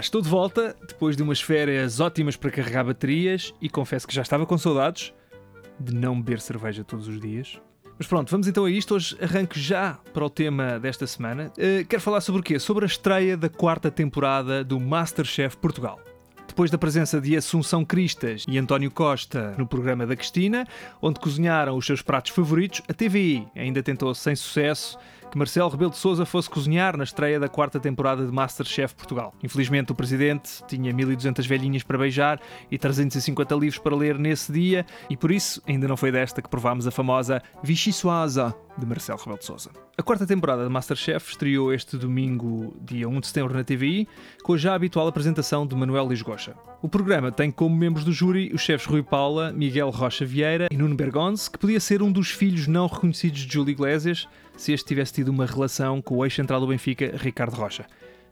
estou de volta depois de umas férias ótimas para carregar baterias e confesso que já estava com saudades de não beber cerveja todos os dias. Mas pronto, vamos então a isto. Hoje arranco já para o tema desta semana. Uh, quero falar sobre o quê? Sobre a estreia da quarta temporada do Masterchef Portugal. Depois da presença de Assunção Cristas e António Costa no programa da Cristina, onde cozinharam os seus pratos favoritos, a TVI ainda tentou sem sucesso que Marcelo Rebelo de Sousa fosse cozinhar na estreia da quarta temporada de Masterchef Portugal. Infelizmente, o presidente tinha 1200 velhinhas para beijar e 350 livros para ler nesse dia, e por isso ainda não foi desta que provámos a famosa Vichy Soasa de Marcelo Rebelo de Sousa. A quarta temporada de Masterchef estreou este domingo, dia 1 de setembro, na TVI, com a já habitual apresentação de Manuel Lisgocha. O programa tem como membros do júri os chefes Rui Paula, Miguel Rocha Vieira e Nuno Bergonze, que podia ser um dos filhos não reconhecidos de Júlio Iglesias se este tivesse tido uma relação com o ex-central do Benfica, Ricardo Rocha.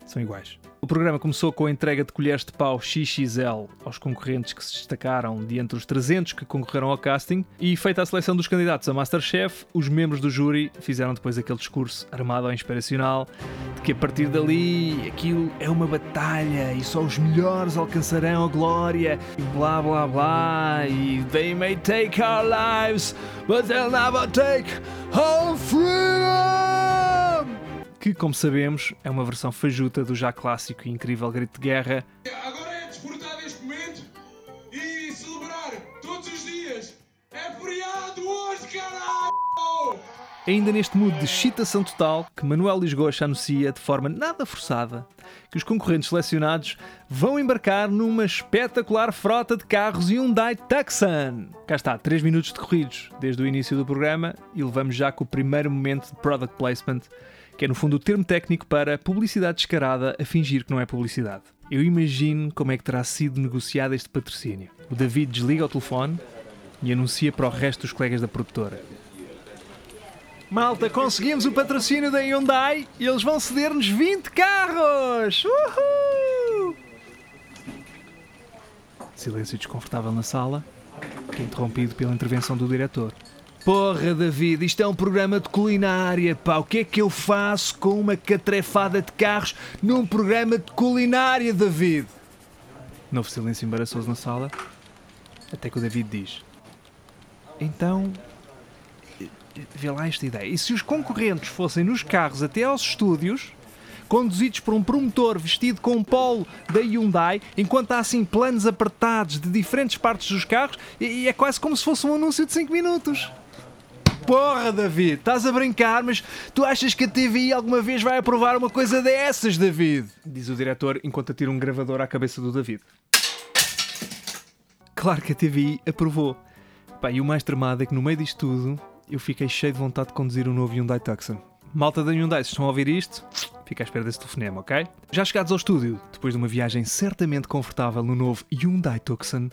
São iguais. O programa começou com a entrega de colheres de pau XXL aos concorrentes que se destacaram de entre os 300 que concorreram ao casting e, feita a seleção dos candidatos a Masterchef, os membros do júri fizeram depois aquele discurso armado ou inspiracional de que a partir dali aquilo é uma batalha e só os melhores alcançarão a glória e blá blá blá e they may take our lives but they'll never take our freedom que, como sabemos, é uma versão fajuta do já clássico e incrível grito de guerra. Agora é desfrutar momento e celebrar todos os dias. É feriado hoje, caralho! Ainda neste mood de excitação total, que Manuel Lisgocha anuncia de forma nada forçada que os concorrentes selecionados vão embarcar numa espetacular frota de carros Hyundai Tucson. Cá está, 3 minutos decorridos desde o início do programa e levamos já com o primeiro momento de product placement que é no fundo o termo técnico para publicidade descarada a fingir que não é publicidade. Eu imagino como é que terá sido negociado este patrocínio. O David desliga o telefone e anuncia para o resto dos colegas da produtora. Malta, conseguimos o patrocínio da Hyundai e eles vão ceder-nos 20 carros! Uhul! Silêncio desconfortável na sala, que é interrompido pela intervenção do diretor. Porra, David, isto é um programa de culinária, pá. O que é que eu faço com uma catrefada de carros num programa de culinária, David? Novo silêncio embaraçoso na sala, até que o David diz: Então, vê lá esta ideia. E se os concorrentes fossem nos carros até aos estúdios, conduzidos por um promotor vestido com um polo da Hyundai, enquanto há assim planos apertados de diferentes partes dos carros, e é quase como se fosse um anúncio de 5 minutos. Porra, David, estás a brincar, mas tu achas que a TVI alguma vez vai aprovar uma coisa dessas, David? Diz o diretor enquanto atira um gravador à cabeça do David. Claro que a TVI aprovou. Pá, e o mais tramado é que no meio disto tudo eu fiquei cheio de vontade de conduzir o um novo Hyundai Tucson. Malta da Hyundai, se estão a ouvir isto, fica à espera desse telefonema, ok? Já chegados ao estúdio, depois de uma viagem certamente confortável no novo Hyundai Tucson,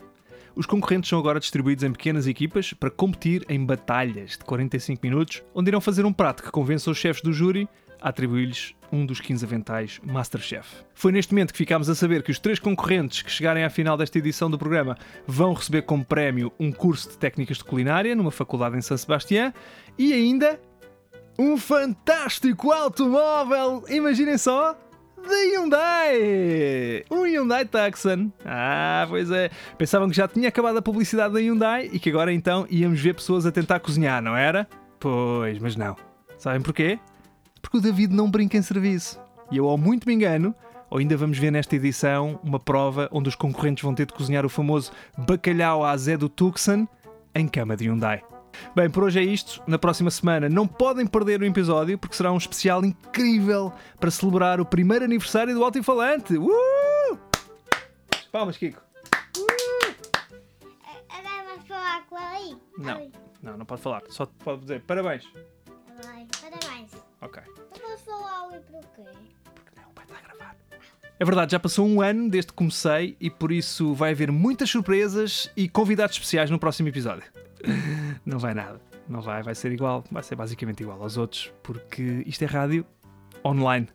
os concorrentes são agora distribuídos em pequenas equipas para competir em batalhas de 45 minutos, onde irão fazer um prato que convença os chefes do júri a atribuir-lhes um dos 15 aventais Masterchef. Foi neste momento que ficámos a saber que os três concorrentes que chegarem à final desta edição do programa vão receber como prémio um curso de técnicas de culinária numa faculdade em São Sebastião e ainda um fantástico automóvel! Imaginem só! da Hyundai! Hyundai Tucson. Ah, pois é. Pensavam que já tinha acabado a publicidade da Hyundai e que agora então íamos ver pessoas a tentar cozinhar, não era? Pois, mas não. Sabem porquê? Porque o David não brinca em serviço. E eu, ou muito me engano, ou ainda vamos ver nesta edição uma prova onde os concorrentes vão ter de cozinhar o famoso bacalhau à Zé do Tucson em cama de Hyundai. Bem, por hoje é isto. Na próxima semana não podem perder o episódio porque será um especial incrível para celebrar o primeiro aniversário do Alto e Falante. Uh! Palmas, Kiko. Uh! Agora vamos falar com ela aí. Não, não, não pode falar. Só pode dizer parabéns. Parabéns. Ok. Não posso falar e porquê? Porque não, vai estar a gravar. É verdade, já passou um ano desde que comecei e por isso vai haver muitas surpresas e convidados especiais no próximo episódio. não vai nada. Não vai, vai ser igual, vai ser basicamente igual aos outros, porque isto é rádio online.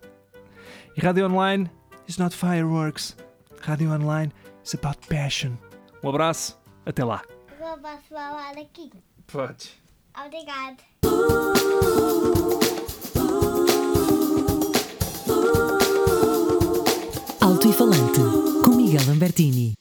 E rádio online is not fireworks. Rádio online is about passion. Um abraço, até lá. Agora posso falar aqui. Pode. Obrigado. Alto e Falante, com Miguel Lambertini.